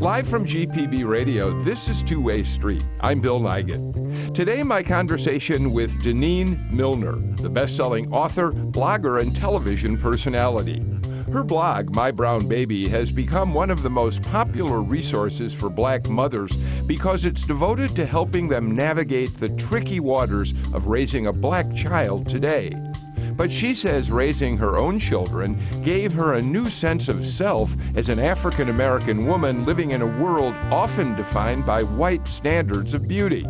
Live from GPB Radio, this is Two Way Street. I'm Bill Nigut. Today, my conversation with Denene Millner, the best selling author, blogger, and television personality. Her blog, My Brown Baby, has become one of the most popular resources for black mothers because it's devoted to helping them navigate the tricky waters of raising a black child today. But she says raising her own children gave her a new sense of self as an African American woman living in a world often defined by white standards of beauty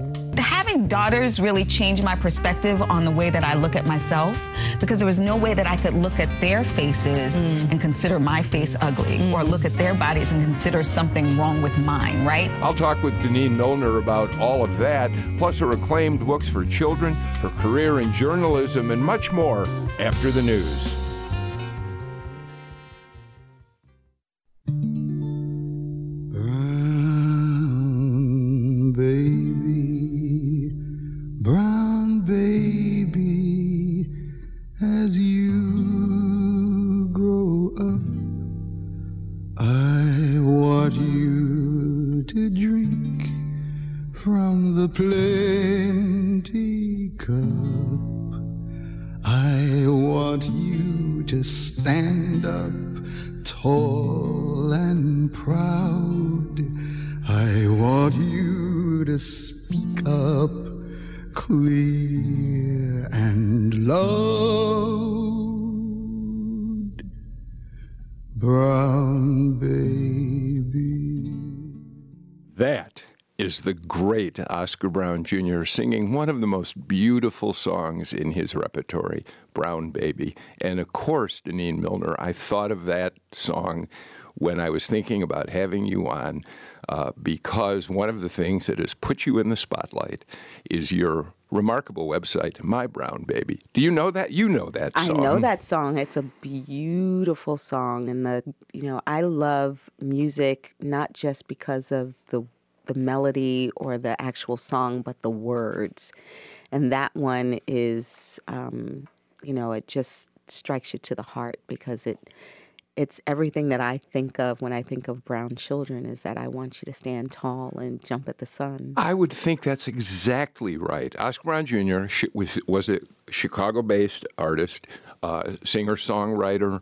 having daughters really changed my perspective on the way that I look at myself because there was no way that I could look at their faces mm. and consider my face ugly mm. or look at their bodies and consider something wrong with mine, right? I'll talk with Denene Millner about all of that, plus her acclaimed books for children, her career in journalism, and much more after the news. Is the great Oscar Brown Jr. singing one of the most beautiful songs in his repertory, Brown Baby. And of course, Denene Millner, I thought of that song when I was thinking about having you on uh, because one of the things that has put you in the spotlight is your remarkable website, My Brown Baby. Do you know that? You know that song. I know that song. It's a beautiful song. And the, you know, I love music not just because of the the melody or the actual song, but the words. And that one is, um, you know, it just strikes you to the heart because it it's everything that I think of when I think of brown children is that I want you to stand tall and jump at the sun. I would think that's exactly right. Oscar Brown Jr. was, was a Chicago based artist, uh, singer, songwriter.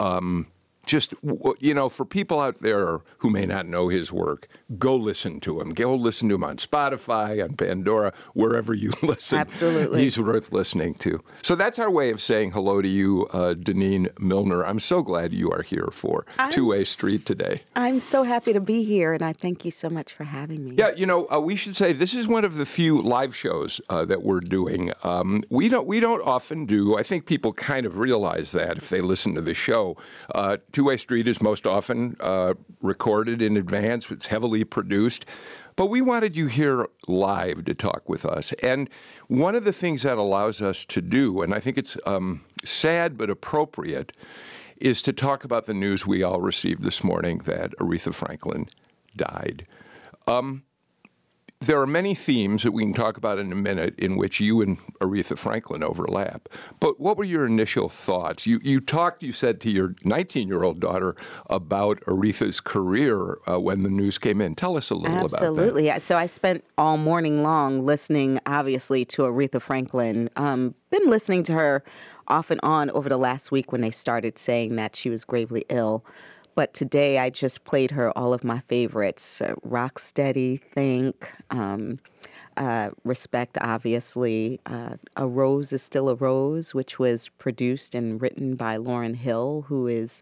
Um, just you know for people out there who may not know his work go listen to him. Go listen to him on spotify on pandora wherever you listen. Absolutely. He's worth listening to. So that's our way of saying hello to you uh, denene millner i'm so glad you are here for I'm two-way street today. I'm so happy to be here and i thank you so much for having me. Yeah you know uh, we should say this is one of the few live shows uh, that we're doing. Um, we don't we don't often do i think people kind of realize that if they listen to the show uh, Two Way Street is most often uh, recorded in advance, it's heavily produced. But we wanted you here live to talk with us. And one of the things that allows us to do, and I think it's um, sad but appropriate, is to talk about the news we all received this morning that Aretha Franklin died. Um, there are many themes that we can talk about in a minute in which you and Aretha Franklin overlap. But what were your initial thoughts? You, you talked, you said to your 19 year old daughter about Aretha's career uh, when the news came in. Tell us a little Absolutely. about that. Absolutely. So I spent all morning long listening, obviously, to Aretha Franklin. Um, been listening to her off and on over the last week when they started saying that she was gravely ill. But today I just played her all of my favorites uh, Rock Steady, Think, um, uh, Respect, obviously. Uh, a Rose is Still a Rose, which was produced and written by Lauryn Hill, who is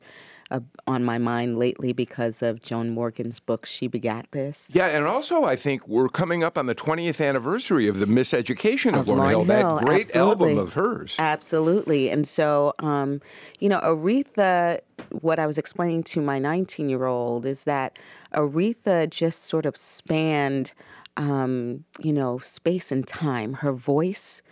uh, on my mind lately because of Joan Morgan's book, She Begat This. Yeah, and also I think we're coming up on the 20th anniversary of the Miseducation of, of Lauryn Hill, that great Absolutely. album of hers. Absolutely. And so, um, you know, Aretha, what I was explaining to my 19 year old is that Aretha just sort of spanned, um, you know, space and time. Her voice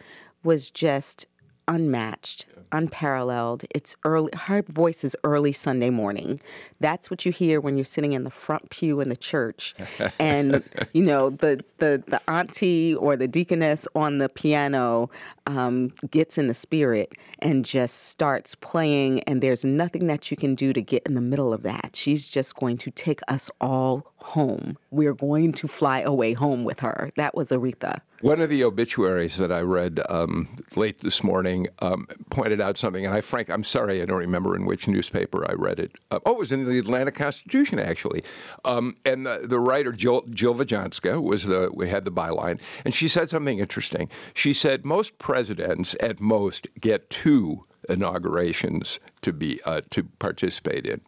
was just unmatched unparalleled. It's early. Her voice is early Sunday morning. That's what you hear when you're sitting in the front pew in the church, and you know the the the auntie or the deaconess on the piano um, gets in the spirit and just starts playing, and there's nothing that you can do to get in the middle of that. She's just going to take us all home. We're going to fly away home with her. That was Aretha. One of the obituaries that I read um, late this morning um, pointed out something, and I, Frank, I'm sorry, I don't remember in which newspaper I read it. Uh, oh, it was in the Atlanta Constitution, actually. Um, and the, the writer Jill, Jill Vejnoska was the we had the byline, and she said something interesting. She said most presidents, at most, get two inaugurations to be uh, to participate in.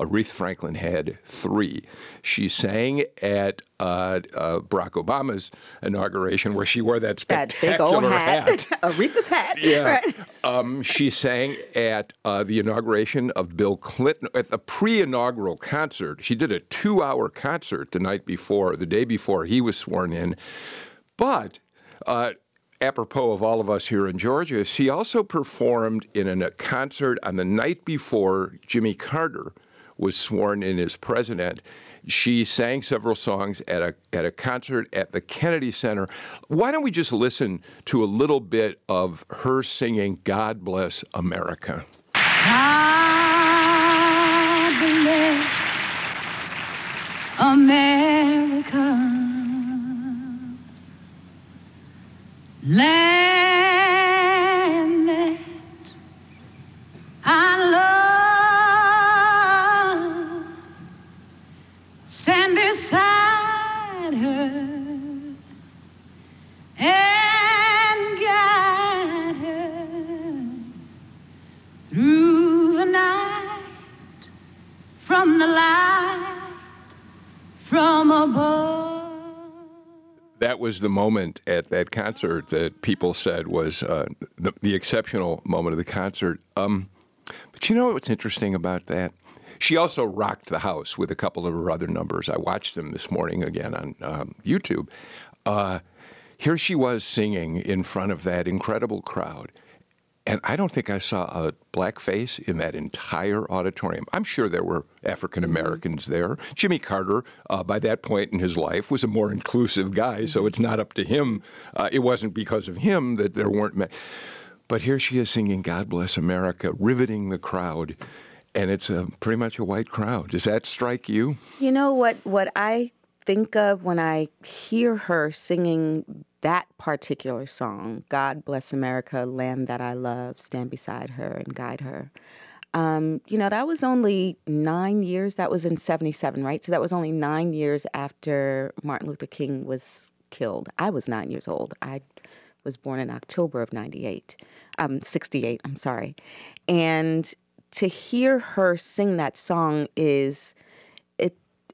Aretha Franklin had three. She sang at uh, uh, Barack Obama's inauguration, where she wore that That big old hat, Aretha's hat. Yeah. Right. Um, she sang at uh, the inauguration of Bill Clinton at the pre-inaugural concert. She did a two-hour concert the night before, the day before he was sworn in. But uh, apropos of all of us here in Georgia, she also performed in a concert on the night before Jimmy Carter was sworn in as president. She sang several songs at a at a concert at the Kennedy Center. Why don't we just listen to a little bit of her singing "God Bless America"? God bless America. Land that I love. Stand beside her and guide her through the night from the light from above. That was the moment at that concert that people said was uh, the, the exceptional moment of the concert. Um, but you know what's interesting about that? She also rocked the house with a couple of her other numbers. I watched them this morning again on um, YouTube. Uh, here she was singing in front of that incredible crowd. And I don't think I saw a black face in that entire auditorium. I'm sure there were African Americans there. Jimmy Carter, uh, by that point in his life, was a more inclusive guy, so it's not up to him. Uh, it wasn't because of him that there weren't. Ma- but here she is singing "God Bless America," riveting the crowd, and it's a pretty much a white crowd. Does that strike you? You know what? What I think of when I hear her singing that particular song, "God Bless America, Land That I Love," stand beside her and guide her. Um, you know, that was only nine years. That was in '77, right? So that was only nine years after Martin Luther King was killed. I was nine years old. I was born in October of '98. Um, '68. I'm sorry, and to hear her sing that song is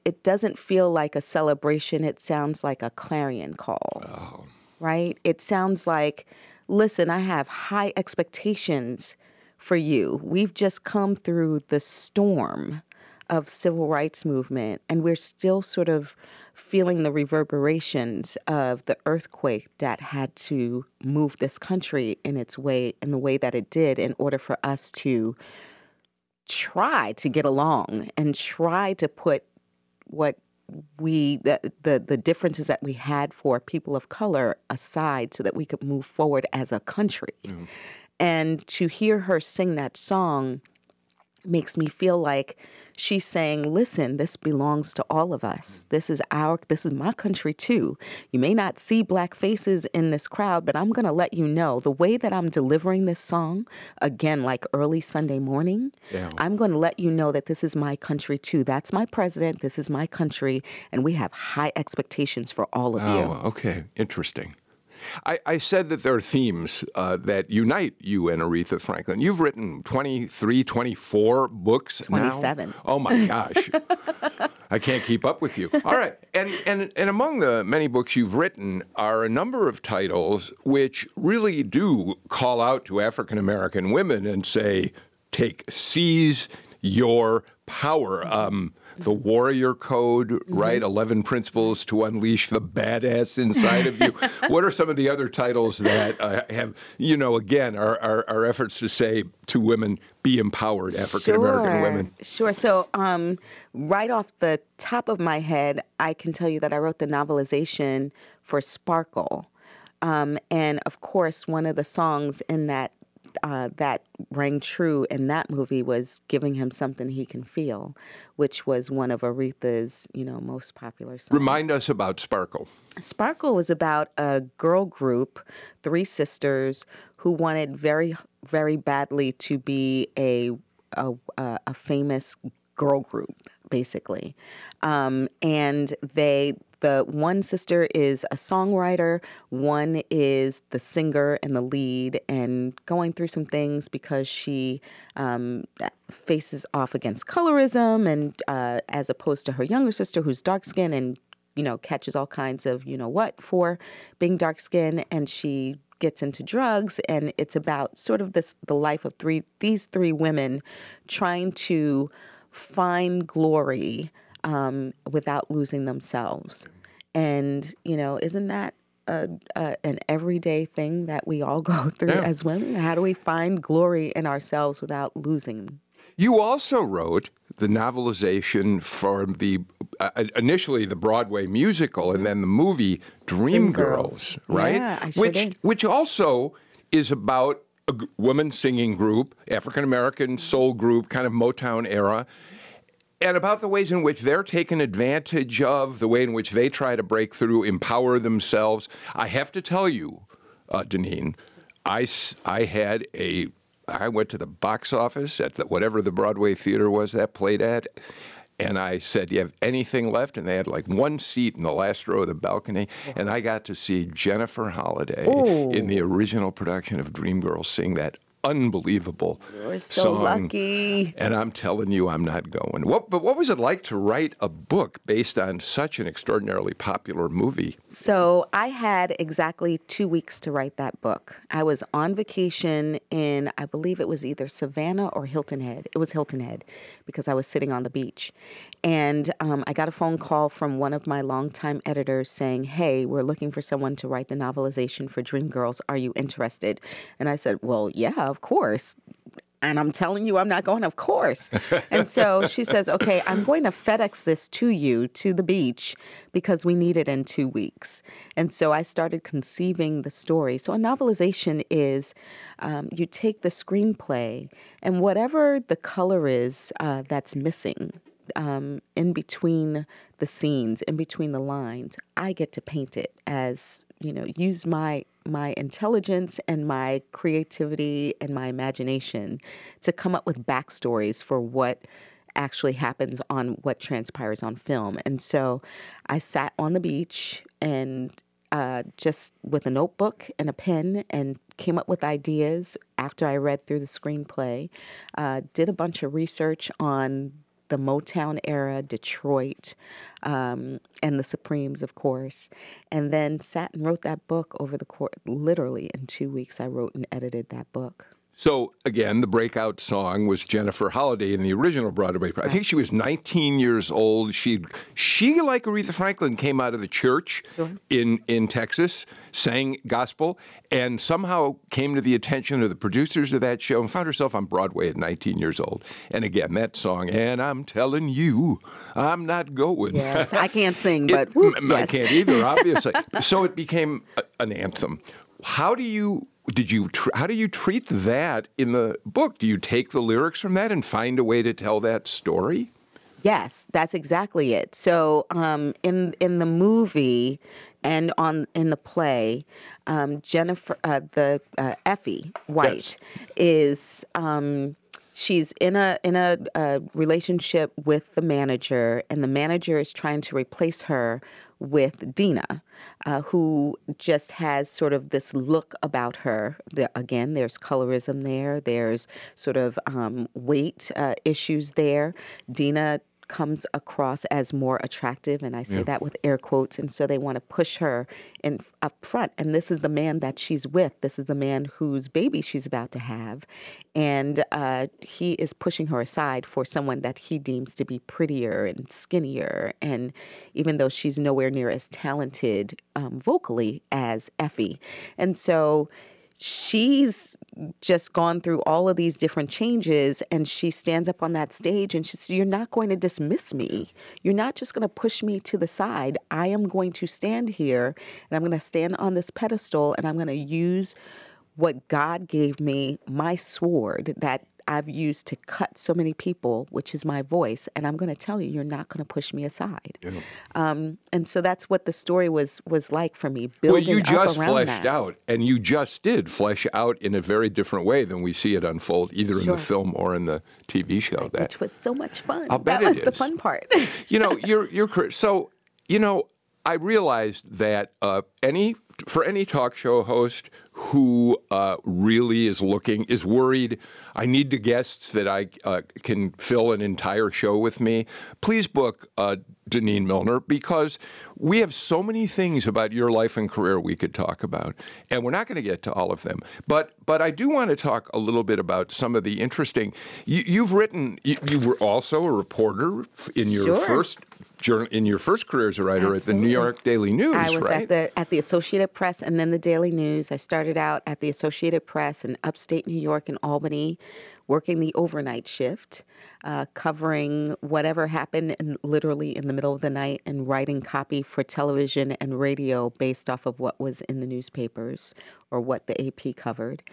it doesn't feel like a celebration. It sounds like a clarion call. Oh. Right? It sounds like listen i have high expectations for you. We've just come through the storm of civil rights movement and we're still sort of feeling the reverberations of the earthquake that had to move this country in its way in the way that it did in order for us to try to get along and try to put what we the, the the differences that we had for people of color aside so that we could move forward as a country. Mm-hmm. And to hear her sing that song makes me feel like she's saying, "Listen, this belongs to all of us. This is our this is my country too. You may not see black faces in this crowd, but I'm going to let you know the way that I'm delivering this song again like early Sunday morning. I'm going to let you know that this is my country too. That's my president, this is my country, and we have high expectations for all of you." Oh, okay. Interesting. I, I said that there are themes uh, that unite you and Aretha Franklin. You've written 23, 24 books now? 27. Oh, my gosh. I can't keep up with you. All right. And, and, and among the many books you've written are a number of titles which really do call out to African American women and say, take, seize your power. Um, the Warrior Code, right? 11 Principles to Unleash the Badass Inside of You. what are some of the other titles that uh, have, you know, again, our, our, our efforts to say to women, be empowered, African American Sure, women? Sure. So, um, right off the top of my head, I can tell you that I wrote the novelization for Sparkle. Um, and of course, one of the songs in that uh, that rang true in that movie was "Giving Him Something He Can Feel," which was one of Aretha's, you know, most popular songs. Remind us about Sparkle. Sparkle was about a girl group, three sisters, who wanted very, very badly to be a a, a famous girl group, basically. Um, and they, the one sister is a songwriter, one is the singer and the lead, and going through some things because she um, faces off against colorism, and uh, as opposed to her younger sister who's dark skinned and you know catches all kinds of you know what for being dark skinned, and she gets into drugs and it's about sort of this the life of three these three women trying to find glory um, without losing themselves and you know isn't that a, a, an everyday thing that we all go through Yeah. as women how do we find glory in ourselves without losing You also wrote the novelization for the uh, initially the Broadway musical and then the movie Dreamgirls. Girls, right? Yeah, I sure which did. which also is about a woman singing group, African American soul group, kind of Motown era. And about the ways in which they're taken advantage of, the way in which they try to break through, empower themselves. I have to tell you, uh, Deneen, I had a, I went to the box office at the, whatever the Broadway theater was that played at, and I said, "Do you have anything left?" And they had like one seat in the last row of the balcony, and I got to see Jennifer Holliday in the original production of Dreamgirls sing that unbelievable we're so song. lucky And I'm telling you, I'm not going. What, but what was it like to write a book based on such an extraordinarily popular movie? So I had exactly two weeks to write that book. I was on vacation in, I believe it was either Savannah or Hilton Head. It was Hilton Head because I was sitting on the beach. And um, I got a phone call from one of my longtime editors saying, Hey, we're looking for someone to write the novelization for Dreamgirls. Are you interested? And I said, Well, yeah, of course. And I'm telling you, I'm not going, of course. And so she says, okay, I'm going to FedEx this to you to the beach because we need it in two weeks. And so I started conceiving the story. So a novelization is um, you take the screenplay and whatever the color is uh, that's missing, um, in between the scenes, in between the lines, I get to paint it as you know, use my my intelligence and my creativity and my imagination to come up with backstories for what actually happens on what transpires on film. And so I sat on the beach and uh, just with a notebook and a pen and came up with ideas after I read through the screenplay. Uh, did a bunch of research on the Motown era, Detroit, um, and the Supremes, of course, and then sat and wrote that book over the course. Literally in two weeks, I wrote and edited that book. So again, the breakout song was Jennifer Holliday in the original Broadway. I think she was 19 years old. She she like Aretha Franklin came out of the church in in Texas, sang gospel, and somehow came to the attention of the producers of that show and found herself on Broadway at 19 years old. And again, that song, and I'm telling you, I'm not going. Yes, I can't sing, but I yes. can't either, obviously. so it became a, an anthem. How do you did you tr- how do you treat that in the book? Do you take the lyrics from that and find a way to tell that story? Yes, that's exactly it. So um, in in the movie and on in the play, um, Jennifer, uh, the uh, Effie White, is um, she's in a in a, uh relationship with the manager, and the manager is trying to replace her with Dina, uh, who just has sort of this look about her. The, again, there's colorism there. There's sort of um, weight uh, issues there. Dina comes across as more attractive, and I say that with air quotes. And so they want to push her in up front. And this is the man that she's with. This is the man whose baby she's about to have, and uh, he is pushing her aside for someone that he deems to be prettier and skinnier. And even though she's nowhere near as talented um, vocally as Effie, and so she's just gone through all of these different changes and she stands up on that stage and she says you're not going to dismiss me. You're not just going to push me to the side. I am going to stand here and i'm going to stand on this pedestal and i'm going to use what god gave me my sword that I've used to cut so many people, which is my voice, and I'm going to tell you, you're not going to push me aside. Yeah. Um, and so that's what the story was was like for me. Building well, you just fleshed that. out, and you just did flesh out in a very different way than we see it unfold, either sure. in the film or in the TV show. Right, that which was so much fun. I'll bet that was is. the fun part. you know, you're you're so you know. I realized that uh, any for any talk show host who uh, really is looking is worried I need the guests that I uh, can fill an entire show with me. Please book uh, Denene Millner because we have so many things about your life and career we could talk about, and we're not going to get to all of them. But but I do want to talk a little bit about some of the interesting. You, have written. You, you, were also a reporter in your sure. first in your first career as a writer Absolutely. at the New York Daily News. I was right? at the at the Associated Press and then the Daily News. I started out at the Associated Press in upstate New York in Albany, working the overnight shift, uh, covering whatever happened in, literally in the middle of the night, and writing copy for television and radio based off of what was in the newspapers or what the AP covered.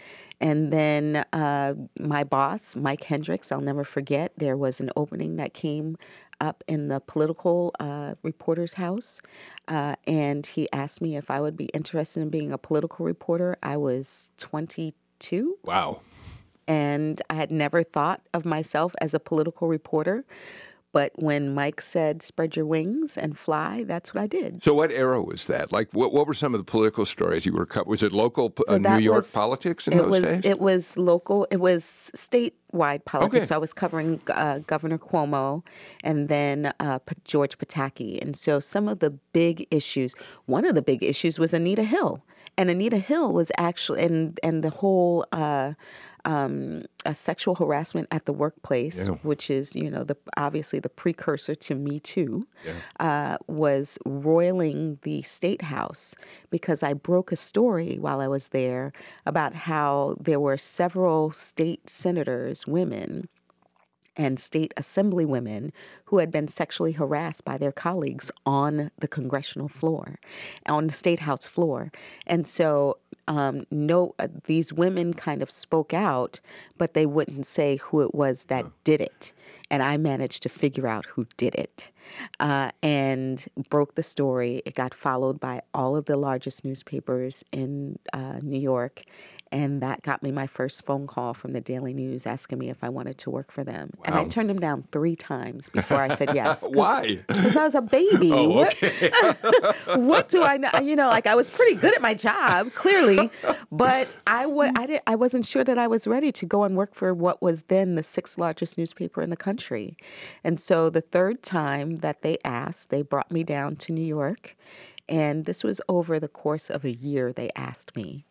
And then uh, my boss, Mike Hendricks, I'll never forget, there was an opening that came up in the political uh, reporter's house, uh, and he asked me if I would be interested in being a political reporter. I was 22. Wow. And I had never thought of myself as a political reporter. But when Mike said "spread your wings and fly," that's what I did. So, what era was that? Like, what, what were some of the political stories you were covering? Was it local uh, New York was, politics in it those was, days? It was local. It was statewide politics. Okay. So I was covering uh, Governor Cuomo and then uh, George Pataki, and so some of the big issues. One of the big issues was Anita Hill, and Anita Hill was actually and and the whole. Uh, um, a sexual harassment at the workplace, yeah. which is you know the obviously the precursor to Me Too, yeah. uh, was roiling the state house because I broke a story while I was there about how there were several state senators, women, and state assembly women who had been sexually harassed by their colleagues on the congressional floor, on the state house floor. And so um, no, uh, these women kind of spoke out, but they wouldn't say who it was that did it. And I managed to figure out who did it uh, and broke the story. It got followed by all of the largest newspapers in uh, New York and that got me my first phone call from the Daily News asking me if I wanted to work for them. Wow. And I turned them down three times before I said yes. Why? Because I was a baby. Oh, okay. what, what, do I know? You know, like I was pretty good at my job, clearly, but I w- I, did, I wasn't sure that I was ready to go and work for what was then the sixth largest newspaper in the country. And so the third time that they asked, they brought me down to New York. And this was over the course of a year, they asked me.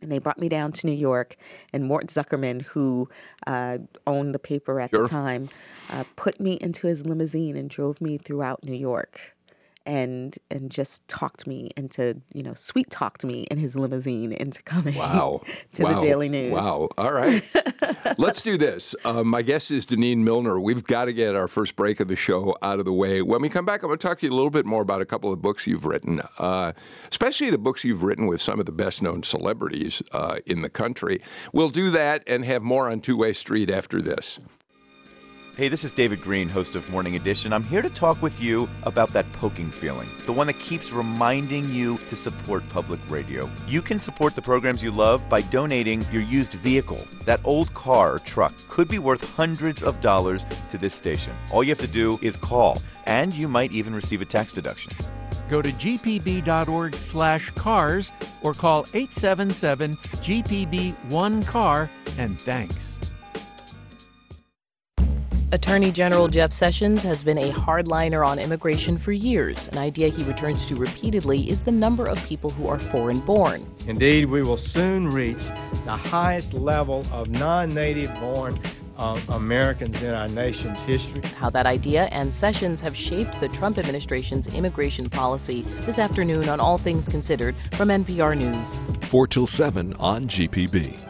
And they brought me down to New York, and Mort Zuckerman, who uh, owned the paper at sure. the time, uh, put me into his limousine and drove me throughout New York and and just talked me into you know sweet talked me in his limousine into coming wow. to wow. the Daily News. Wow! All right, let's do this. Um, my guest is Denene Millner. We've got to get our first break of the show out of the way. When we come back, I'm going to talk to you a little bit more about a couple of books you've written, uh, especially the books you've written with some of the best known celebrities uh, in the country. We'll do that and have more on Two Way Street after this. Hey, this is David Greene, host of Morning Edition. I'm here to talk with you about that poking feeling, the one that keeps reminding you to support public radio. You can support the programs you love by donating your used vehicle. That old car or truck could be worth hundreds of dollars to this station. All you have to do is call, and you might even receive a tax deduction. Go to gpb.org slash cars or call 877 GPB 1 car and thanks. Attorney General Jeff Sessions has been a hardliner on immigration for years. An idea he returns to repeatedly is the number of people who are foreign born. Indeed, we will soon reach the highest level of non native born uh, Americans in our nation's history. How that idea and Sessions have shaped the Trump administration's immigration policy this afternoon on All Things Considered from NPR News. 4 till 7 on GPB.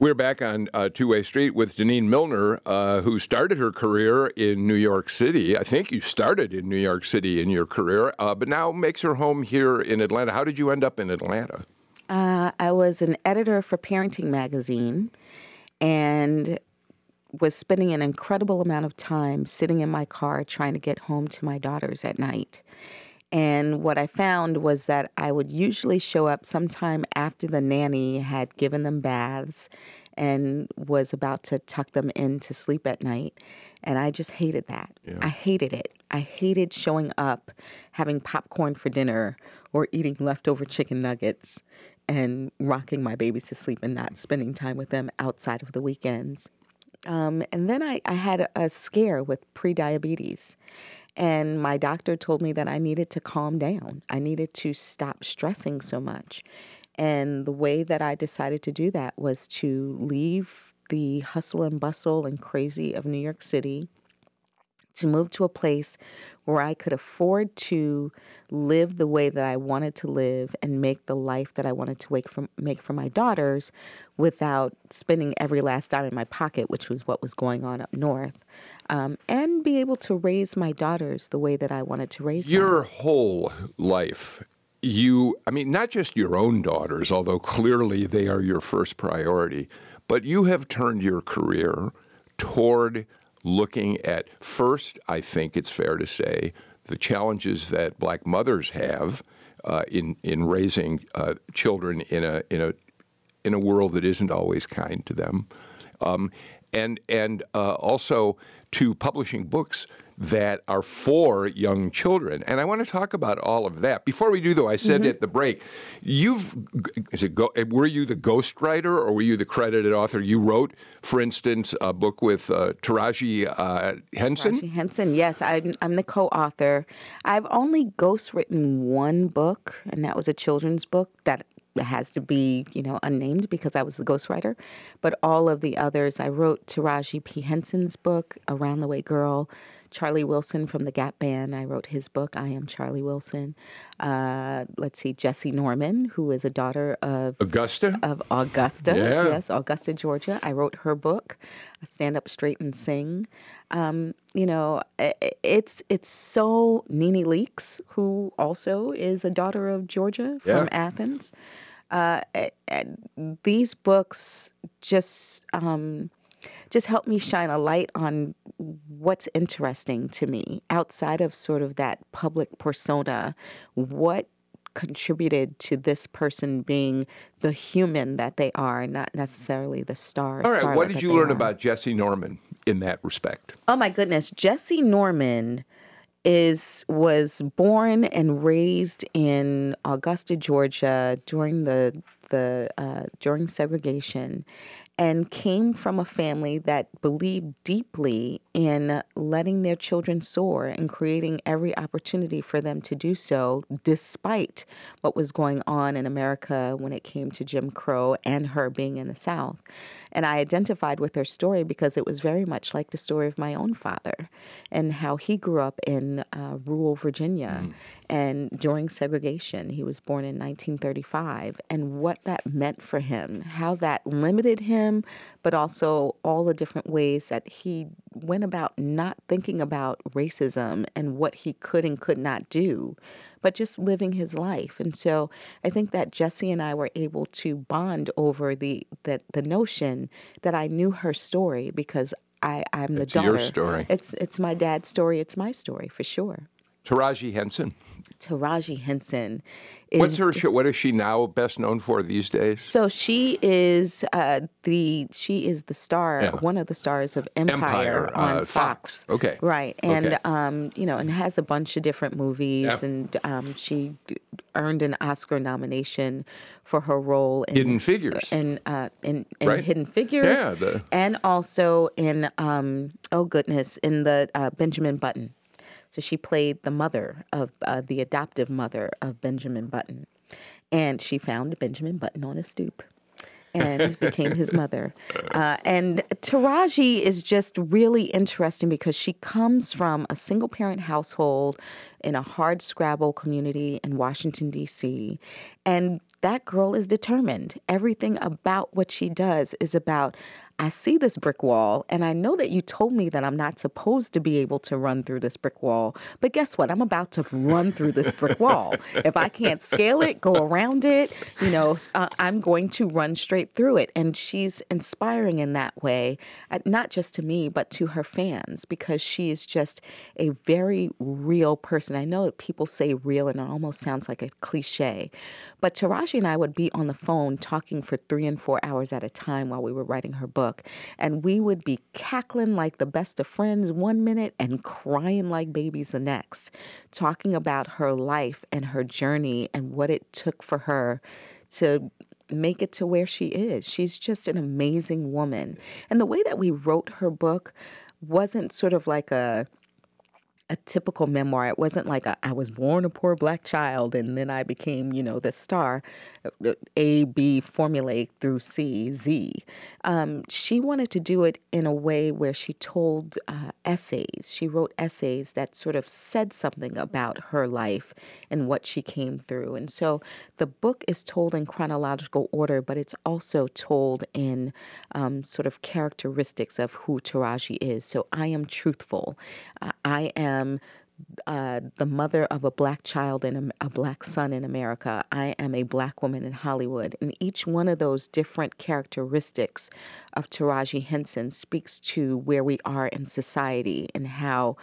We're back on uh, Two Way Street with Janine Millner, uh, who started her career in New York City. I think you started in New York City in your career, uh, but now makes her home here in Atlanta. How did you end up in Atlanta? Uh, I was an editor for Parenting Magazine and was spending an incredible amount of time sitting in my car trying to get home to my daughters at night. And what I found was that I would usually show up sometime after the nanny had given them baths and was about to tuck them in to sleep at night. And I just hated that. I hated it. I hated showing up, having popcorn for dinner, or eating leftover chicken nuggets and rocking my babies to sleep and not spending time with them outside of the weekends. Um, and then I, I had a scare with prediabetes. And my doctor told me that I needed to calm down. I needed to stop stressing so much. And the way that I decided to do that was to leave the hustle and bustle and crazy of New York City to move to a place where I could afford to live the way that I wanted to live and make the life that I wanted to from, make for my daughters without spending every last dime in my pocket, which was what was going on up north, um, and be able to raise my daughters the way that I wanted to raise them. Your whole life, you, I mean, not just your own daughters, although clearly they are your first priority, but you have turned your career toward looking at first, I think it's fair to say, the challenges that black mothers have uh, in in raising uh, children in a in a in a world that isn't always kind to them, um, and and uh, also to publishing books that are for young children. And I want to talk about all of that. Before we do, though, I said at the break, you've is it go, were you the ghostwriter or were you the credited author? You wrote, for instance, a book with uh, Taraji uh, Henson. Taraji Henson, yes, I'm, I'm the co-author. I've only ghostwritten one book, and that was a children's book that has to be, you know, unnamed because I was the ghostwriter. But all of the others, I wrote Taraji P. Henson's book, Around the Way Girl. Charlie Wilson from the Gap Band. I wrote his book, I Am Charlie Wilson. Uh, let's see, Jessye Norman, who is a daughter of Augusta? Of Augusta, Yeah. yes, Augusta, Georgia. I wrote her book, Stand Up Straight and Sing. Um, you know, it's it's so NeNe Leakes, who also is a daughter of Georgia from Yeah. Athens. Uh, these books just um, just help me shine a light on what's interesting to me outside of sort of that public persona. What contributed to this person being the human that they are, not necessarily the star. All right, what did you learn are. about Jessye Norman in that respect? Oh my goodness, Jessye Norman is was born and raised in Augusta, Georgia during the the uh, during segregation, and came from a family that believed deeply in letting their children soar and creating every opportunity for them to do so, despite what was going on in America when it came to Jim Crow and her being in the South. And I identified with her story because it was very much like the story of my own father and how he grew up in uh, rural Virginia and during segregation. He was born in 1935 and what that meant for him, how that limited him, but also all the different ways that he went about not thinking about racism and what he could and could not do but just living his life. And so I think that Jessye and I were able to bond over the the, the notion that I knew her story because I, I'm the It's daughter. your story. It's it's my dad's story. It's my story for sure. Taraji Henson. Taraji Henson is What's her show? What is she now best known for these days? So she is uh, the she is the star, Yeah. one of the stars of Empire, Empire, on uh, Fox. Okay. right, and Okay. um, you know, and has a bunch of different movies, Yep. and um, she d- earned an Oscar nomination for her role in Hidden Figures. in uh, in, in Right. Hidden Figures, Yeah, the- and also in um, oh goodness, in the uh, Benjamin Button. So she played the mother of uh, the adoptive mother of Benjamin Button, and she found Benjamin Button on a stoop. and became his mother. Uh, and Taraji is just really interesting because she comes from a single parent household in a hard scrabble community in Washington, D.C. And that girl is determined. Everything about what she does is about I see this brick wall, and I know that you told me that I'm not supposed to be able to run through this brick wall. But guess what? I'm about to run through this brick wall. If I can't scale it, go around it, you know, uh, I'm going to run straight through it. And she's inspiring in that way, uh, not just to me, but to her fans, because she is just a very real person. I know people say real, and it almost sounds like a cliche, but Taraji and I would be on the phone talking for three and four hours at a time while we were writing her book. And we would be cackling like the best of friends one minute and crying like babies the next, talking about her life and her journey and what it took for her to make it to where she is. She's just an amazing woman. And the way that we wrote her book wasn't sort of like a a typical memoir. It wasn't like a, I was born a poor black child and then I became, you know, the star, A, B, formulate through C, Z. Um, she wanted to do it in a way where she told uh, essays. She wrote essays that sort of said something about her life and what she came through. And so the book is told in chronological order, but it's also told in um, sort of characteristics of who Taraji is. So I am truthful. Uh, I am uh, the mother of a black child and a, a, black son in America. I am a black woman in Hollywood. And each one of those different characteristics of Taraji Henson speaks to where we are in society and how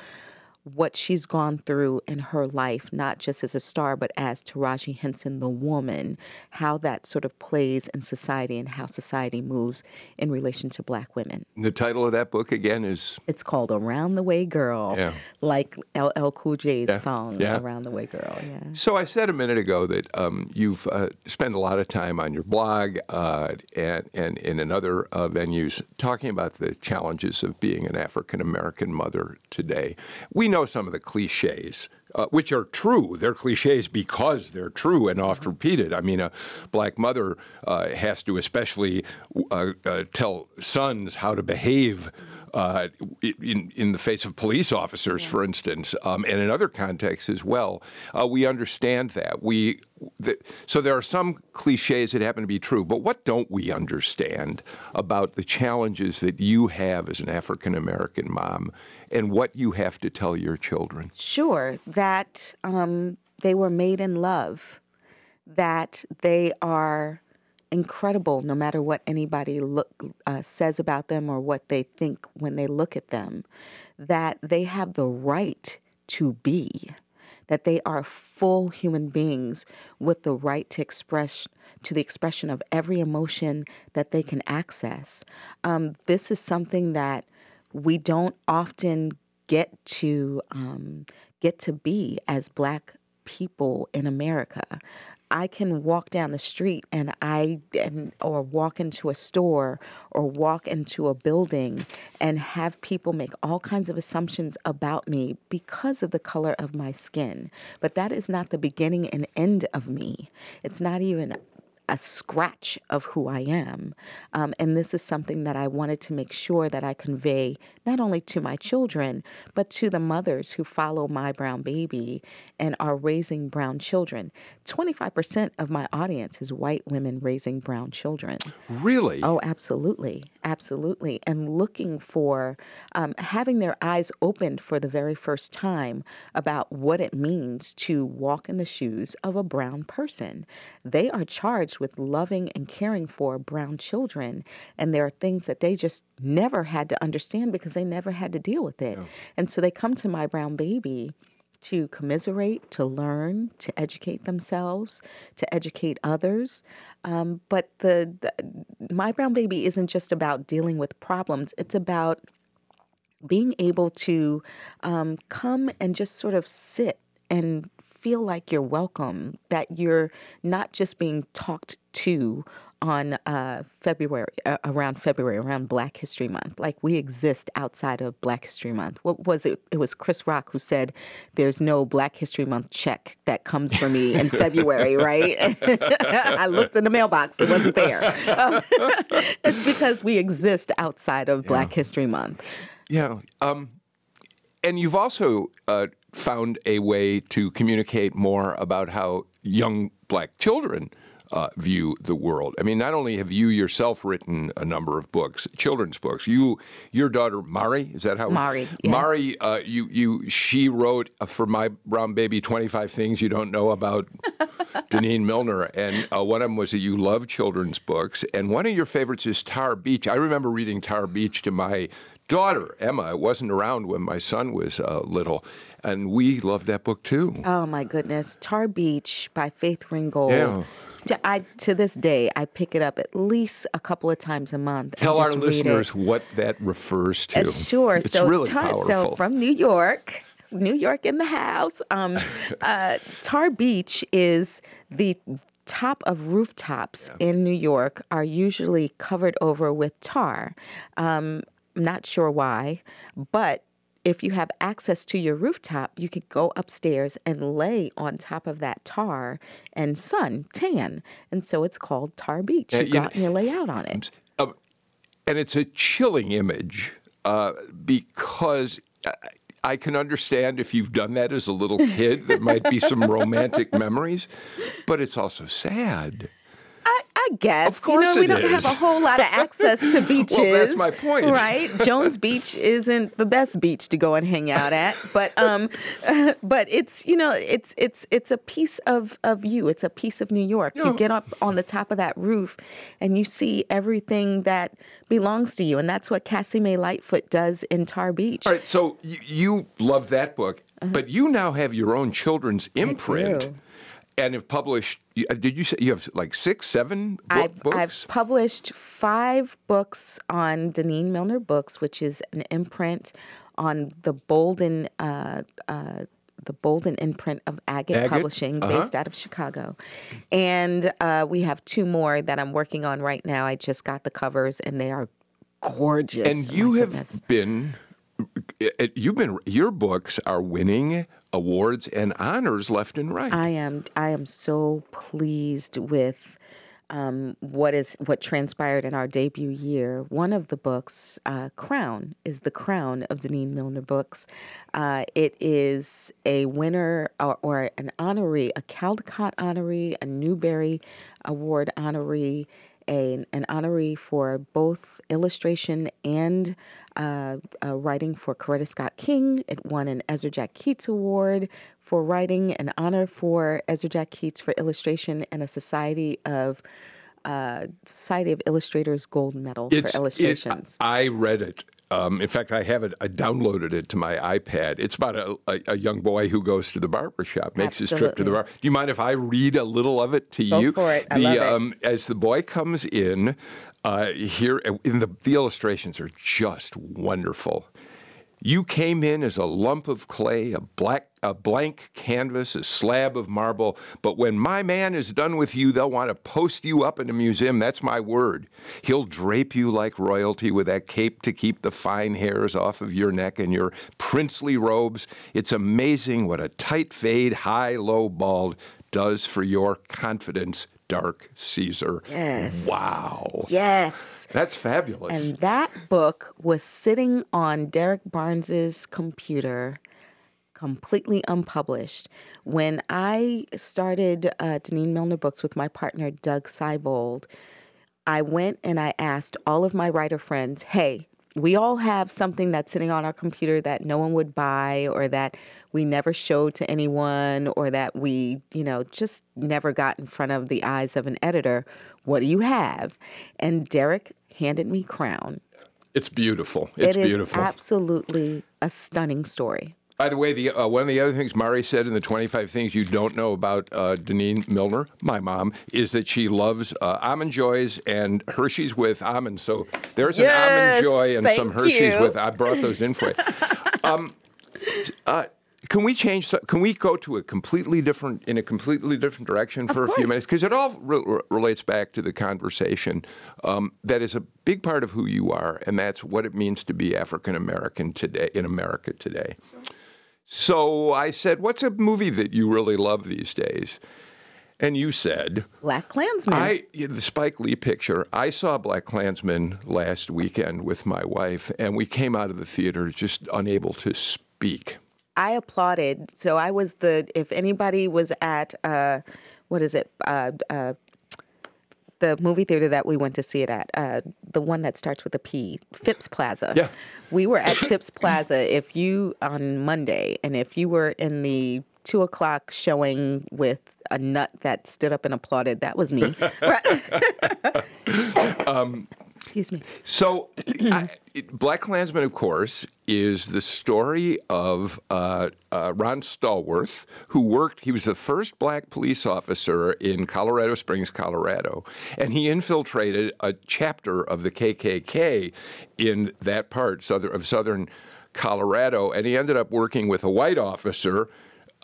what she's gone through in her life, not just as a star, but as Taraji Henson, the woman, how that sort of plays in society and how society moves in relation to black women. The title of that book again is? It's called Around the Way Girl, yeah. like LL Cool J's yeah. song, yeah. Around the Way Girl. Yeah. So I said a minute ago that um, you've uh, spent a lot of time on your blog uh, and, and, and in other uh, venues talking about the challenges of being an African American mother today. We know some of the cliches, uh, which are true. They're cliches because they're true and oft repeated. I mean, a black mother uh, has to especially uh, uh tell sons how to behave. Uh, in in the face of police officers, for instance, um, and in other contexts as well, uh, we understand that we. The, so there are some cliches that happen to be true, but what don't we understand about the challenges that you have as an African American mom and what you have to tell your children? Sure, that um, they were made in love, that they are incredible no matter what anybody look uh, says about them or what they think when they look at them, that they have the right to be, that they are full human beings with the right to express to the expression of every emotion that they can access. Um, this is something that we don't often get to um, get to be as black people in America. I can walk down the street and I and or walk into a store or walk into a building and have people make all kinds of assumptions about me because of the color of my skin. But that is not the beginning and end of me. It's not even a scratch of who I am. Um, and this is something that I wanted to make sure that I convey not only to my children, but to the mothers who follow My Brown Baby and are raising brown children. 25% of my audience is white women raising brown children. Really? Oh, absolutely. Absolutely. And looking for, um, having their eyes opened for the very first time about what it means to walk in the shoes of a brown person. They are charged with loving and caring for brown children. And there are things that they just never had to understand because they never had to deal with it. And so they come to My Brown Baby to commiserate, to learn, to educate themselves, to educate others. Um, but the, the My Brown Baby isn't just about dealing with problems, it's about being able to um, come and just sort of sit and feel like you're welcome, that you're not just being talked to on uh, February, uh, around February, around Black History Month. Like we exist outside of Black History Month. What was it? It was Chris Rock who said, "There's no Black History Month check that comes for me in February." Right? I looked in the mailbox; it wasn't there. Um, it's because we exist outside of Black History Month. Yeah. Um, and you've also uh, found a way to communicate more about how young black children uh, view the world. I mean, not only have you yourself written a number of books, children's books. You, your daughter Mari, is that how? Mari, yes. Mari, uh, you, you, she wrote uh, for my brown baby twenty five things you don't know about Deneen Millner, and uh, one of them was that you love children's books, and one of your favorites is Tar Beach. I remember reading Tar Beach to my daughter Emma. I wasn't around when my son was uh, little, and we love that book too. Oh my goodness, Tar Beach by Faith Ringgold. Yeah. To, I, to this day, I pick it up at least a couple of times a month. Tell our listeners what that refers to. Uh, sure. It's so, really Tar- powerful. so from New York, New York in the house. Um, uh, Tar Beach is the top of rooftops in New York are usually covered over with tar. Um, I'm not sure why, but if you have access to your rooftop, you could go upstairs and lay on top of that tar and sun tan, and so it's called Tar Beach. Uh, You you go know- out and you lay out on it. Um, and it's a chilling image uh, because I, I can understand if you've done that as a little kid, there might be some romantic memories, but it's also sad. I, I guess. Of course you know, we don't have a whole lot of access to beaches. my point. Right? Jones Beach isn't the best beach to go and hang out at, but um but it's, you know, it's it's it's a piece of of you. It's a piece of New York. You get up on the top of that roof and you see everything that belongs to you, and that's what Cassie May Lightfoot does in Tar Beach. All right, so you, you love that book, but you now have your own children's imprint. And have published. You- uh, Did you say you have like six, seven book, I've, books? I've published five books on Denene Millner Books, which is an imprint on the Bolden, uh, uh, the Bolden imprint of Agate, Agate, Publishing, uh-huh. based out of Chicago. And uh, we have two more that I'm working on right now. I just got the covers, and they are gorgeous. and My you have goodness. been uh, you've been your books are winning awards and honors left and right I am I am so pleased with um, what is what transpired in our debut year. One of the books, uh, Crown, is the crown of Denene Millner books. Uh, it is a winner or, or an honoree, a Caldecott honoree, a Newbery Award honoree, a, an honoree for both illustration and uh, uh, writing for Coretta Scott King. It won an Ezra Jack Keats Award for writing, an honor for Ezra Jack Keats for illustration, and a Society of uh, Society of Illustrators Gold Medal It's- for it- illustrations. I read it. Um, in fact, I have it. I downloaded it to my iPad. It's about a, a, a young boy who goes to the barber shop, makes his trip to the Absolutely. barber. Do you mind if I read a little of it to Go you? for it. I the, love it. Um, as the boy comes in, uh, here in the the illustrations are just wonderful. You came in as a lump of clay, a black, a blank canvas, a slab of marble. But when my man is done with you, they'll want to post you up in a museum. That's my word. He'll drape you like royalty with that cape to keep the fine hairs off of your neck and your princely robes. It's amazing what a tight fade, high, low, bald does for your confidence, dark Caesar. Yes. Wow. yes. That's fabulous. And that book was sitting on Derek Barnes's computer, completely unpublished. When I started uh, Denene Millner Books with my partner, Doug Seibold, I went and I asked all of my writer friends, hey, we all have something that's sitting on our computer that no one would buy or that we never showed to anyone or that we, you know, just never got in front of the eyes of an editor. What do you have? And Derek handed me Crown. it's beautiful. It's It is beautiful. absolutely a stunning story. By the way, the uh, one of the other things Mari said in the 25 things you don't know about uh, Denene Millner, my mom, is that she loves uh, almond joys and Hershey's with almonds. So there's an almond joy and some Hershey's you. with. I brought those in for you. um, uh, can we change? Can we go to a completely different in a completely different direction for a few minutes? Because it all re- re- relates back to the conversation um, that is a big part of who you are, and that's what it means to be African American today in America today. So I said, "What's a movie that you really love these days?" And you said, BlacKkKlansman. I the Spike Lee picture. I saw BlacKkKlansman last weekend with my wife, and we came out of the theater just unable to speak. I applauded. So I was the if anybody was at uh, what is it? Uh, uh, the movie theater that we went to see it at, uh, the one that starts with a P, Phipps Plaza. Yeah. We were at Phipps Plaza. If you on Monday, and if you were in the two o'clock showing with a nut that stood up and applauded, that was me. Excuse me. So, I, BlacKkKlansman, of course, is the story of uh, uh, Ron Stallworth, who worked, he was the first black police officer in Colorado Springs, Colorado, and he infiltrated a chapter of the KKK in that part of southern Colorado, and he ended up working with a white officer.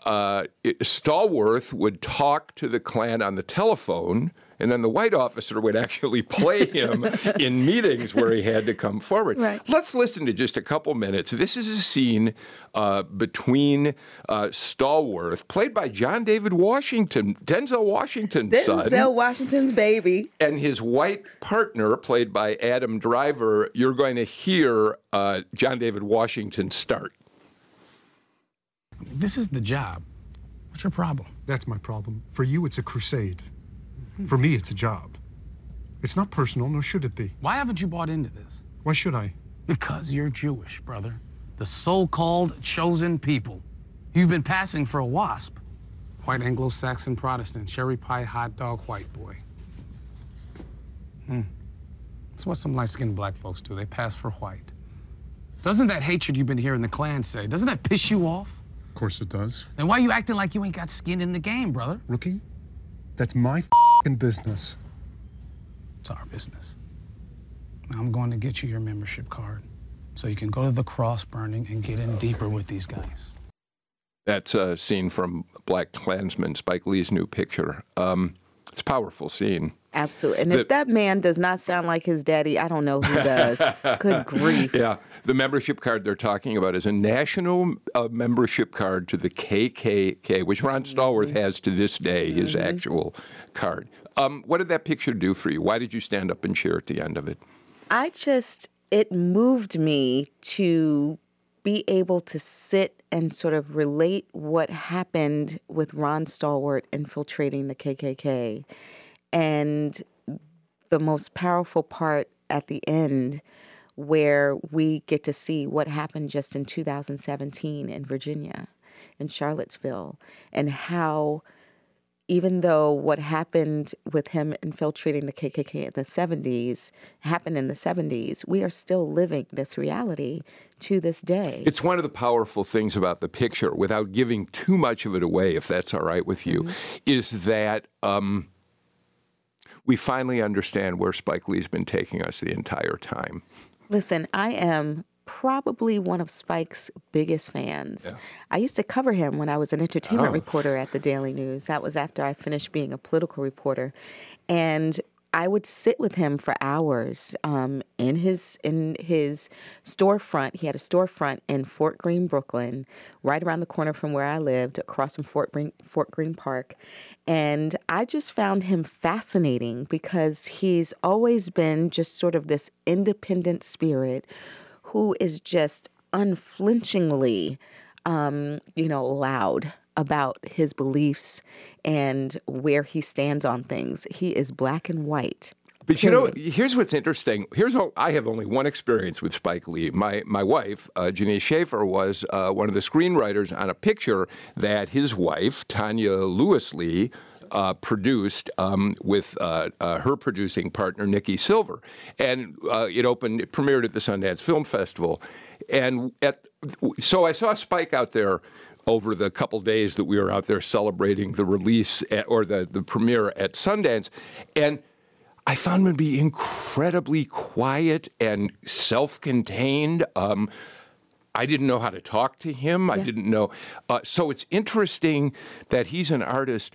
Uh, Stallworth would talk to the Klan on the telephone, and then the white officer would actually play him in meetings where he had to come forward. Right. Let's listen to just a couple minutes. This is a scene uh, between uh, Stallworth, played by John David Washington, Denzel Washington's son, Denzel Washington's baby. and his white partner, played by Adam Driver. You're going to hear uh, John David Washington start. This is the job. What's your problem? That's my problem. For you, it's a crusade. For me, it's a job. It's not personal, nor should it be. Why haven't you bought into this? Why should I? Because you're Jewish, brother. The so called chosen people. You've been passing for a wasp. White Anglo Saxon Protestant, cherry pie hot dog white boy. Hmm. That's what some light skinned black folks do. They pass for white. Doesn't that hatred you've been hearing the Klan say, doesn't that piss you off? Of course it does. Then why are you acting like you ain't got skin in the game, brother? Rookie, that's my business. It's our business. I'm going to get you your membership card so you can go to the cross burning and get in deeper with these guys. That's a scene from BlacKkKlansman, Spike Lee's new picture. Um, it's a powerful scene. Absolutely. And The- if that man does not sound like his daddy, I don't know who does. Good grief. Yeah, the membership card they're talking about is a national uh, membership card to the KKK, which Ron Stallworth has to this day, his actual card. Um, what did that picture do for you? Why did you stand up and cheer at the end of it? I just, it moved me to be able to sit and sort of relate what happened with Ron Stallworth infiltrating the KKK. And the most powerful part at the end, where we get to see what happened just in 2017 in Virginia, in Charlottesville, and how even though what happened with him infiltrating the KKK in the 70s happened in the 70s, we are still living this reality to this day. It's one of the powerful things about the picture, without giving too much of it away, if that's all right with you, is that um, we finally understand where Spike Lee's been taking us the entire time. Listen, I am probably one of Spike's biggest fans. I used to cover him when I was an entertainment Oh. reporter at the Daily News. That was after I finished being a political reporter. And I would sit with him for hours um, in his in his storefront. He had a storefront in Fort Greene, Brooklyn, right around the corner from where I lived, across from Fort Fort Greene Park. And I just found him fascinating because he's always been just sort of this independent spirit who is just unflinchingly, um, you know, loud about his beliefs and where he stands on things. He is black and white. But you know, here's what's interesting. Here's how I have only one experience with Spike Lee. My my wife, uh, Janece Shaffer, was uh, one of the screenwriters on a picture that his wife, Tonya Lewis Lee, uh, produced um, with uh, uh, her producing partner Nikki Silver, and uh, it opened, it premiered at the Sundance Film Festival, and at so I saw Spike out there over the couple days that we were out there celebrating the release at, or the the premiere at Sundance, and. I found him to be incredibly quiet and self-contained. Um, I didn't know how to talk to him. I didn't know. Uh, so it's interesting that he's an artist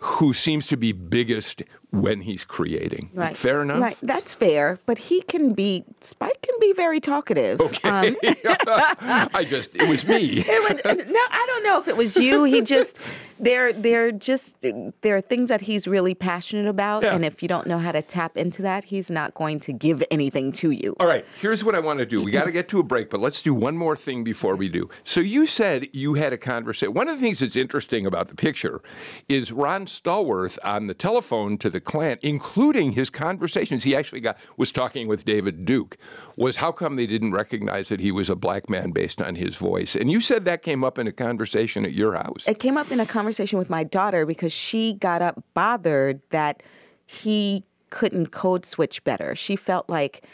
who seems to be biggest when he's creating. Right. Fair enough? Right. That's fair. But he can be, Spike can be very talkative. Um, I just, it was me. it was, no, I don't know if it was you. He just, there, there just, there are things that he's really passionate about. Yeah. And if you don't know how to tap into that, he's not going to give anything to you. All right, here's what I want to do. We got to get to a break, but let's do one more thing before we do. So you said you had a conversation. One of the things that's interesting about the picture is Ron Stallworth on the telephone to the Klan, including his conversations. He actually got was talking with David Duke. Was how come they didn't recognize that he was a black man based on his voice? And you said that came up in a conversation at your house. It came up in a conversation with my daughter because she got up bothered that he couldn't code switch better. She felt like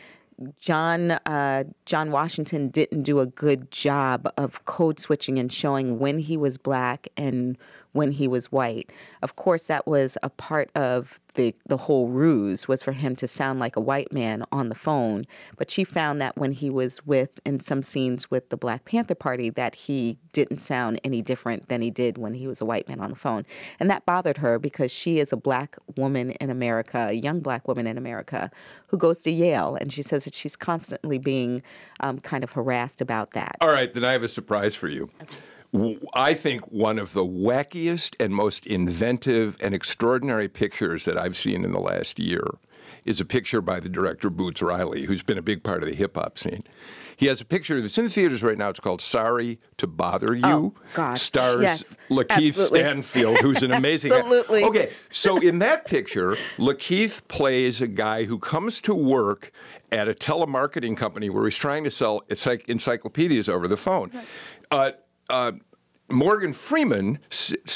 John uh, John Washington didn't do a good job of code switching and showing when he was black and when he was white. Of course, that was a part of the the whole ruse was for him to sound like a white man on the phone. But she found that when he was with in some scenes with the Black Panther Party, that he didn't sound any different than he did when he was a white man on the phone, and that bothered her because she is a black woman in America, a young black woman in America, who goes to Yale, and she says that she's constantly being um, kind of harassed about that. All right, then I have a surprise for you. W- I think one of the wackiest and most inventive and extraordinary pictures that I've seen in the last year is a picture by the director Boots Riley, who's been a big part of the hip hop scene. He has a picture that's in the theaters right now. It's called "Sorry to Bother You." Oh, gosh. Stars Yes, Lakeith absolutely. Stanfield, who's an amazing. Absolutely. Okay, so in that picture, Lakeith plays a guy who comes to work at a telemarketing company where he's trying to sell encyc- encyclopedias over the phone. Uh, uh, Morgan Freeman,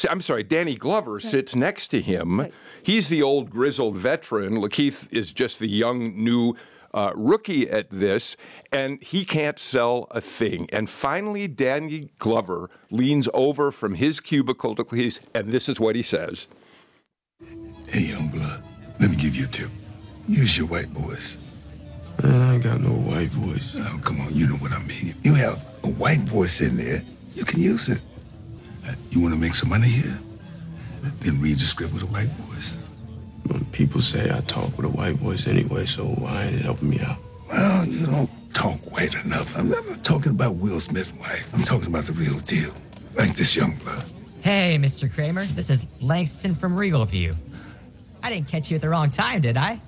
I'm sorry, Danny Glover sits next to him. He's the old grizzled veteran. Lakeith is just the young, new uh, rookie at this, and he can't sell a thing. And finally, Danny Glover leans over from his cubicle to Lakeith, and this is what he says. Hey, young blood, let me give you a tip. Use your white voice. Man, I ain't got no white voice. Oh, come on, you know what I mean. You have a white voice in there, you can use it. Uh, You want to make some money here? Then read the script with a white voice. Well, people say I talk with a white voice anyway, so why ain't it helping me out? Well, you don't talk white enough. I'm not talking about Will Smith's wife. I'm talking about the real deal. Like this young blood. Hey, Mr. Kramer. This is Langston from Regal View. I didn't catch you at the wrong time, did I?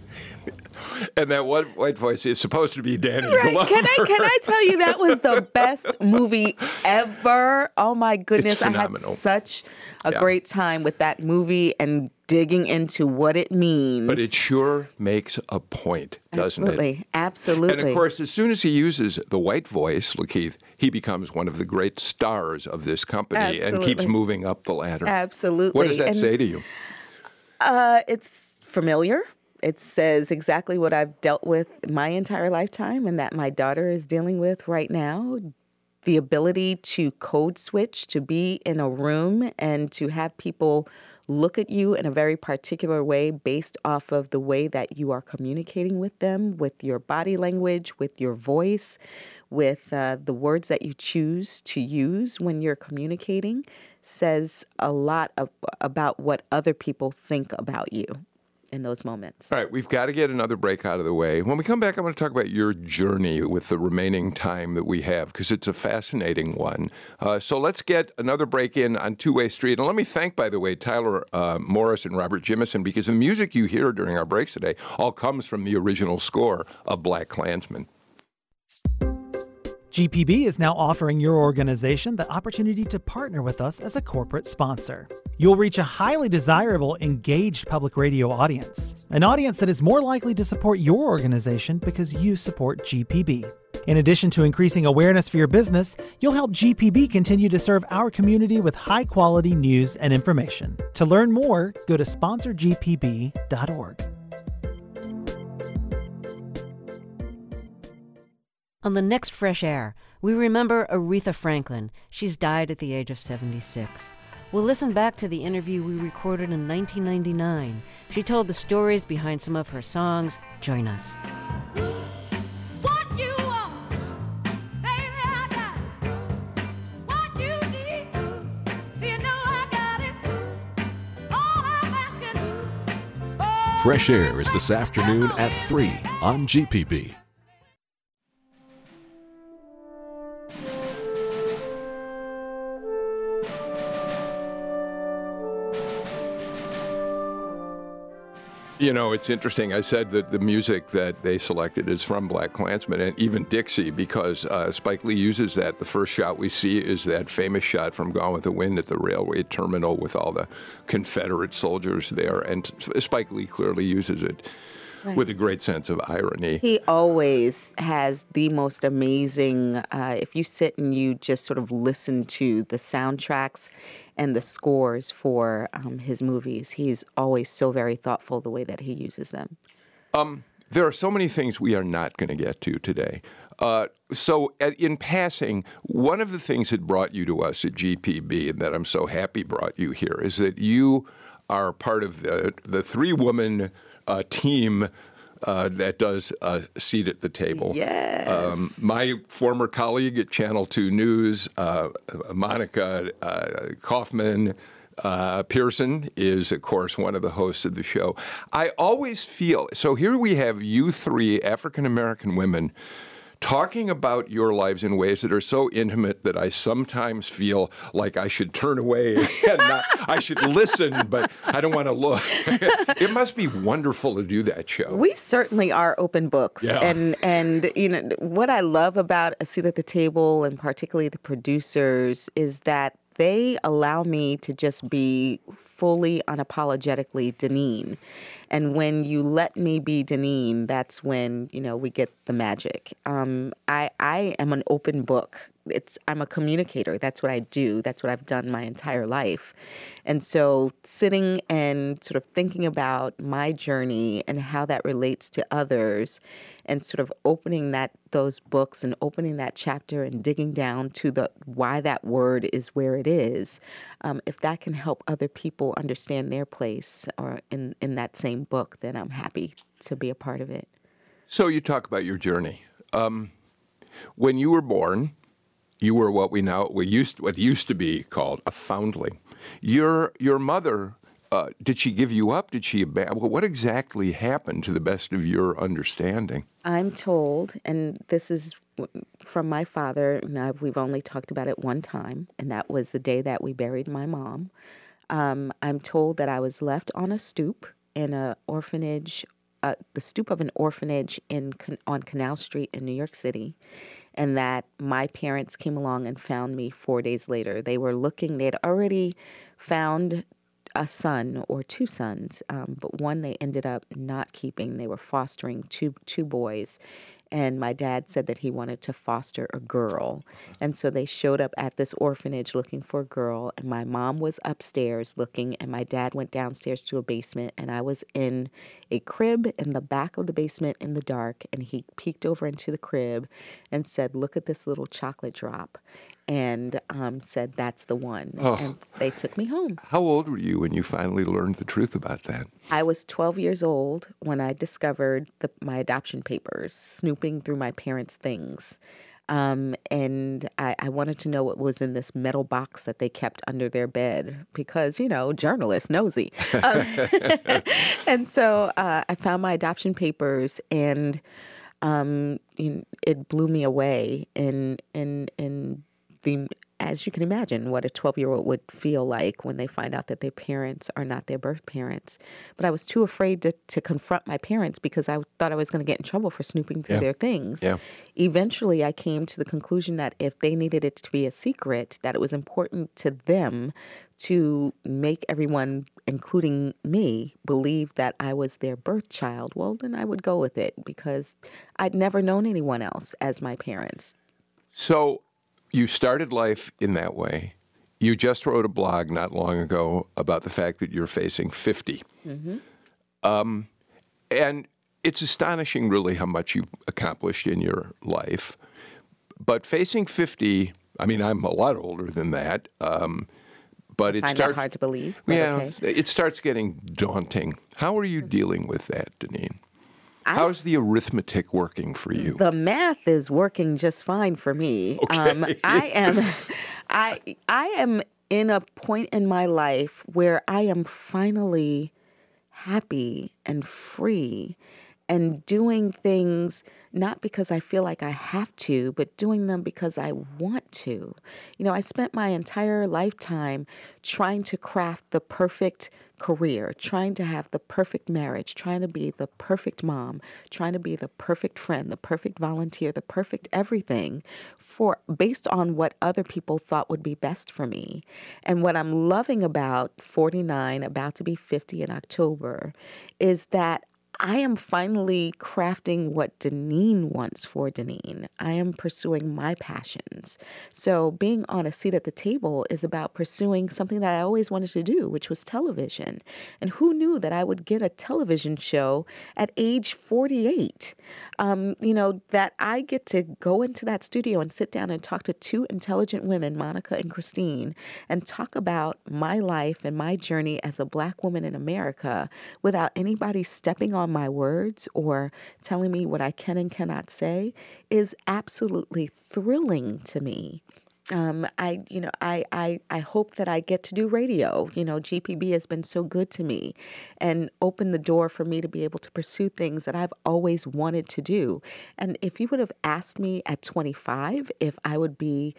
And that one white voice is supposed to be Danny Right. Glover. Can I can I tell you that was the best movie ever? Oh my goodness, I had such a Yeah. great time with that movie and digging into what it means. But it sure makes a point, doesn't absolutely, it? absolutely. And of course, as soon as he uses the white voice, Lakeith, he becomes one of the great stars of this company and keeps moving up the ladder. Absolutely. What does that And- say to you? Uh, it's familiar. It says exactly what I've dealt with my entire lifetime and that my daughter is dealing with right now. The ability to code switch, to be in a room and to have people look at you in a very particular way based off of the way that you are communicating with them, with your body language, with your voice, with uh, the words that you choose to use when you're communicating, says a lot of, about what other people think about you in those moments. All right, we've got to get another break out of the way. When we come back, I want to talk about your journey with the remaining time that we have because it's a fascinating one. Uh, so let's get another break in on Two Way Street. And let me thank, by the way, Tyler uh, Morris and Robert Jimison because the music you hear during our breaks today all comes from the original score of BlacKkKlansman. GPB is now offering your organization the opportunity to partner with us as a corporate sponsor. You'll reach a highly desirable, engaged public radio audience, an audience that is more likely to support your organization because you support GPB. In addition to increasing awareness for your business, you'll help GPB continue to serve our community with high quality news and information. To learn more, go to sponsorgpb.org. On the next Fresh Air, we remember Aretha Franklin. She's died at the age of 76. We'll listen back to the interview we recorded in 1999. She told the stories behind some of her songs. Join us. Fresh Air is this afternoon at 3 on GPB. You know, it's interesting. I said that the music that they selected is from BlacKkKlansman and even Dixie because uh, Spike Lee uses that. The first shot we see is that famous shot from Gone with the Wind at the railway terminal with all the Confederate soldiers there. And Spike Lee clearly uses it Right. with a great sense of irony. He always has the most amazing. Uh, if you sit and you just sort of listen to the soundtracks and the scores for um, his movies, he's always so very thoughtful the way that he uses them. Um, there are so many things we are not going to get to today. Uh, so, uh, in passing, one of the things that brought you to us at GPB, and that I'm so happy brought you here, is that you are part of the the three woman uh, team. Uh, that does a seat at the table. Yes. Um, my former colleague at Channel 2 News, uh, Monica uh, Kaufman, uh, Pearson is, of course, one of the hosts of the show. I always feel so. Here we have you three African American women talking about your lives in ways that are so intimate that I sometimes feel like I should turn away and not, I should listen, but I don't want to look. it must be wonderful to do that show. We certainly are open books, Yeah. and and you know what I love about a seat at the table, and particularly the producers, is that they allow me to just be fully unapologetically Denene. And when you let me be Denene, that's when, you know, we get the magic. Um, I, I am an open book. It's I'm a communicator. That's what I do. That's what I've done my entire life. And so sitting and sort of thinking about my journey and how that relates to others and sort of opening that those books and opening that chapter and digging down to the why that word is where it is um, if that can help other people understand their place or in, in that same book then i'm happy to be a part of it So you talk about your journey. Um, when you were born, you were what we now we used what used to be called a foundling. Your your mother uh, did she give you up? Did she abandon? Well, what exactly happened to the best of your understanding? I'm told, and this is from my father, and I, we've only talked about it one time, and that was the day that we buried my mom. Um, I'm told that I was left on a stoop in a orphanage, uh, the stoop of an orphanage in on Canal Street in New York City, and that my parents came along and found me four days later. They were looking; they had already found a son or two sons, um, but one they ended up not keeping. They were fostering two two boys, and my dad said that he wanted to foster a girl, and so they showed up at this orphanage looking for a girl. And my mom was upstairs looking, and my dad went downstairs to a basement, and I was in a crib in the back of the basement in the dark, and he peeked over into the crib and said, "Look at this little chocolate drop." And um, said that's the one, Oh. and they took me home. How old were you when you finally learned the truth about that? I was 12 years old when I discovered the, my adoption papers, snooping through my parents' things. Um, and I, I wanted to know what was in this metal box that they kept under their bed because, you know, journalists, nosy. Um, and so uh, I found my adoption papers and um, it blew me away in, in, in the as you can imagine what a 12 year old would feel like when they find out that their parents are not their birth parents but i was too afraid to, to confront my parents because i thought i was going to get in trouble for snooping through Yeah. their things Yeah. eventually i came to the conclusion that if they needed it to be a secret that it was important to them to make everyone including me believe that i was their birth child well then i would go with it because i'd never known anyone else as my parents So you started life in that way. You just wrote a blog not long ago about the fact that you're facing 50. mm-hmm. Um, and it's astonishing, really, how much you've accomplished in your life. But facing 50, I mean, I'm a lot older than that. Um, but it find starts hard to believe Yeah, okay. it starts getting daunting. How are you dealing with that, Denene? How's the arithmetic working for you? The math is working just fine for me. Um, I am, I I am in a point in my life where I am finally happy and free and doing things not because I feel like I have to, but doing them because I want to. You know, I spent my entire lifetime trying to craft the perfect career, trying to have the perfect marriage, trying to be the perfect mom, trying to be the perfect friend, the perfect volunteer, the perfect everything for based on what other people thought would be best for me. And what I'm loving about 49, about to be 50 in October, is that I am finally crafting what Denene wants for Denene. I am pursuing my passions. So, being on a seat at the table is about pursuing something that I always wanted to do, which was television. And who knew that I would get a television show at age 48? Um, you know, that I get to go into that studio and sit down and talk to two intelligent women, Monica and Christine, and talk about my life and my journey as a black woman in America without anybody stepping on my words or telling me what I can and cannot say is absolutely thrilling to me. Um, I, you know, I, I, I hope that I get to do radio. You know, GPB has been so good to me and opened the door for me to be able to pursue things that I've always wanted to do. And if you would have asked me at 25 if I would be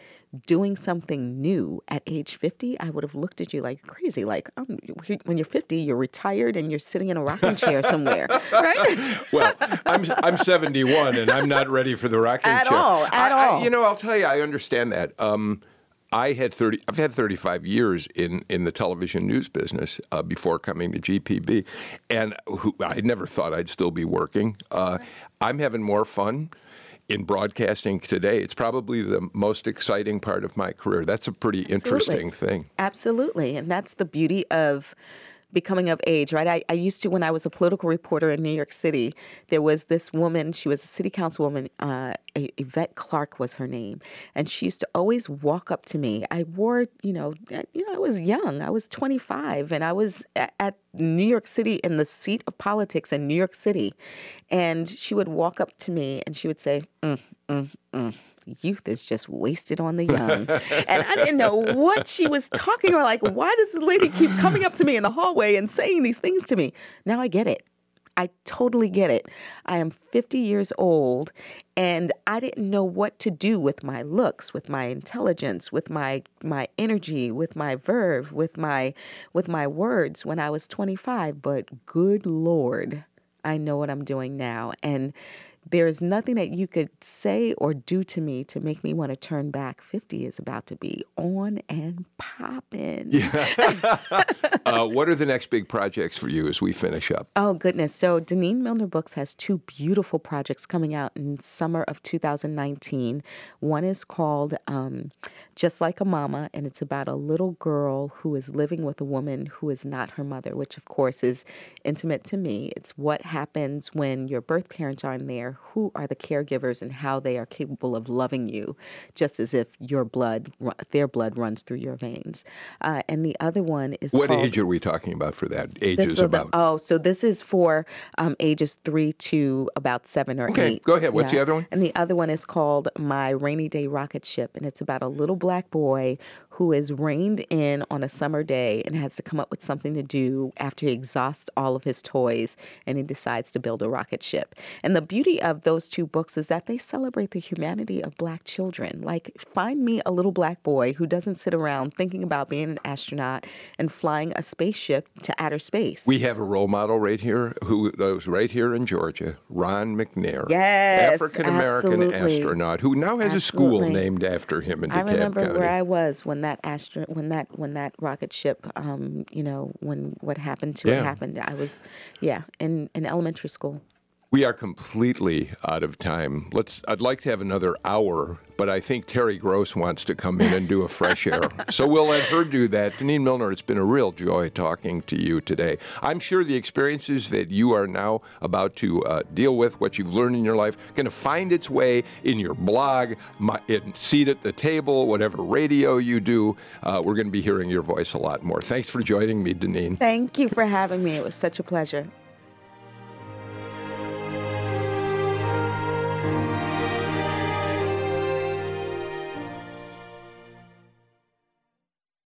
doing something new at age 50, I would have looked at you like crazy. Like, um, when you're 50, you're retired and you're sitting in a rocking chair somewhere, right? well, I'm I'm 71 and I'm not ready for the rocking At chair. all, at I- I- all. you know, I'll tell you, I understand that. Um, I had 30. I've had 35 years in in the television news business uh, before coming to GPB, and who, I never thought I'd still be working. Uh, I'm having more fun. In broadcasting today, it's probably the most exciting part of my career. That's a pretty interesting thing. Absolutely. And that's the beauty of becoming of age, right? I, I used to, when I was a political reporter in New York City, there was this woman, she was a city councilwoman, uh, Yvette Clarke was her name. And she used to always walk up to me. I wore, you know, you know, I was young. I was 25 and I was at New York City in the seat of politics in New York City. And she would walk up to me and she would say, mm, mm, mm. Youth is just wasted on the young. and I didn't know what she was talking about. Like, why does this lady keep coming up to me in the hallway and saying these things to me? Now I get it. I totally get it. I am 50 years old and I didn't know what to do with my looks, with my intelligence, with my my energy, with my verve, with my with my words when I was 25, but good lord, I know what I'm doing now and there is nothing that you could say or do to me to make me want to turn back. 50 is about to be on and popping. uh, what are the next big projects for you as we finish up? Oh goodness! So Denene Millner Books has two beautiful projects coming out in summer of 2019. One is called um, "Just Like a Mama," and it's about a little girl who is living with a woman who is not her mother, which of course is intimate to me. It's what happens when your birth parents aren't there. Who are the caregivers and how they are capable of loving you, just as if your blood, their blood, runs through your veins. Uh, and the other one is What called, age are we talking about for that? Ages so the- about. oh, so this is for um, ages three to about seven or Okay, eight. go ahead. What's the other one? And the other one is called My Rainy Day Rocket Ship, and it's about a little black boy who is reined in on a summer day and has to come up with something to do after he exhausts all of his toys, and he decides to build a rocket ship. And the beauty of those two books is that they celebrate the humanity of black children. Like, find me a little black boy who doesn't sit around thinking about being an astronaut and flying a spaceship to outer space. We have a role model right here who uh, was right here in Georgia, Ron McNair. Yes, African American astronaut who now has a school named after him in I DeKalb remember County. where I was when that astro when that when that rocket ship um you know when what happened to Yeah. it happened I was yeah in in elementary school We are completely out of time. Let's. I'd like to have another hour, but I think Terry Gross wants to come in and do a fresh air. so we'll let her do that. Denene Millner, it's been a real joy talking to you today. I'm sure the experiences that you are now about to uh, deal with, what you've learned in your life, going to find its way in your blog, my, in seat at the table, whatever radio you do. Uh, we're going to be hearing your voice a lot more. Thanks for joining me, Denene. Thank you for having me. It was such a pleasure.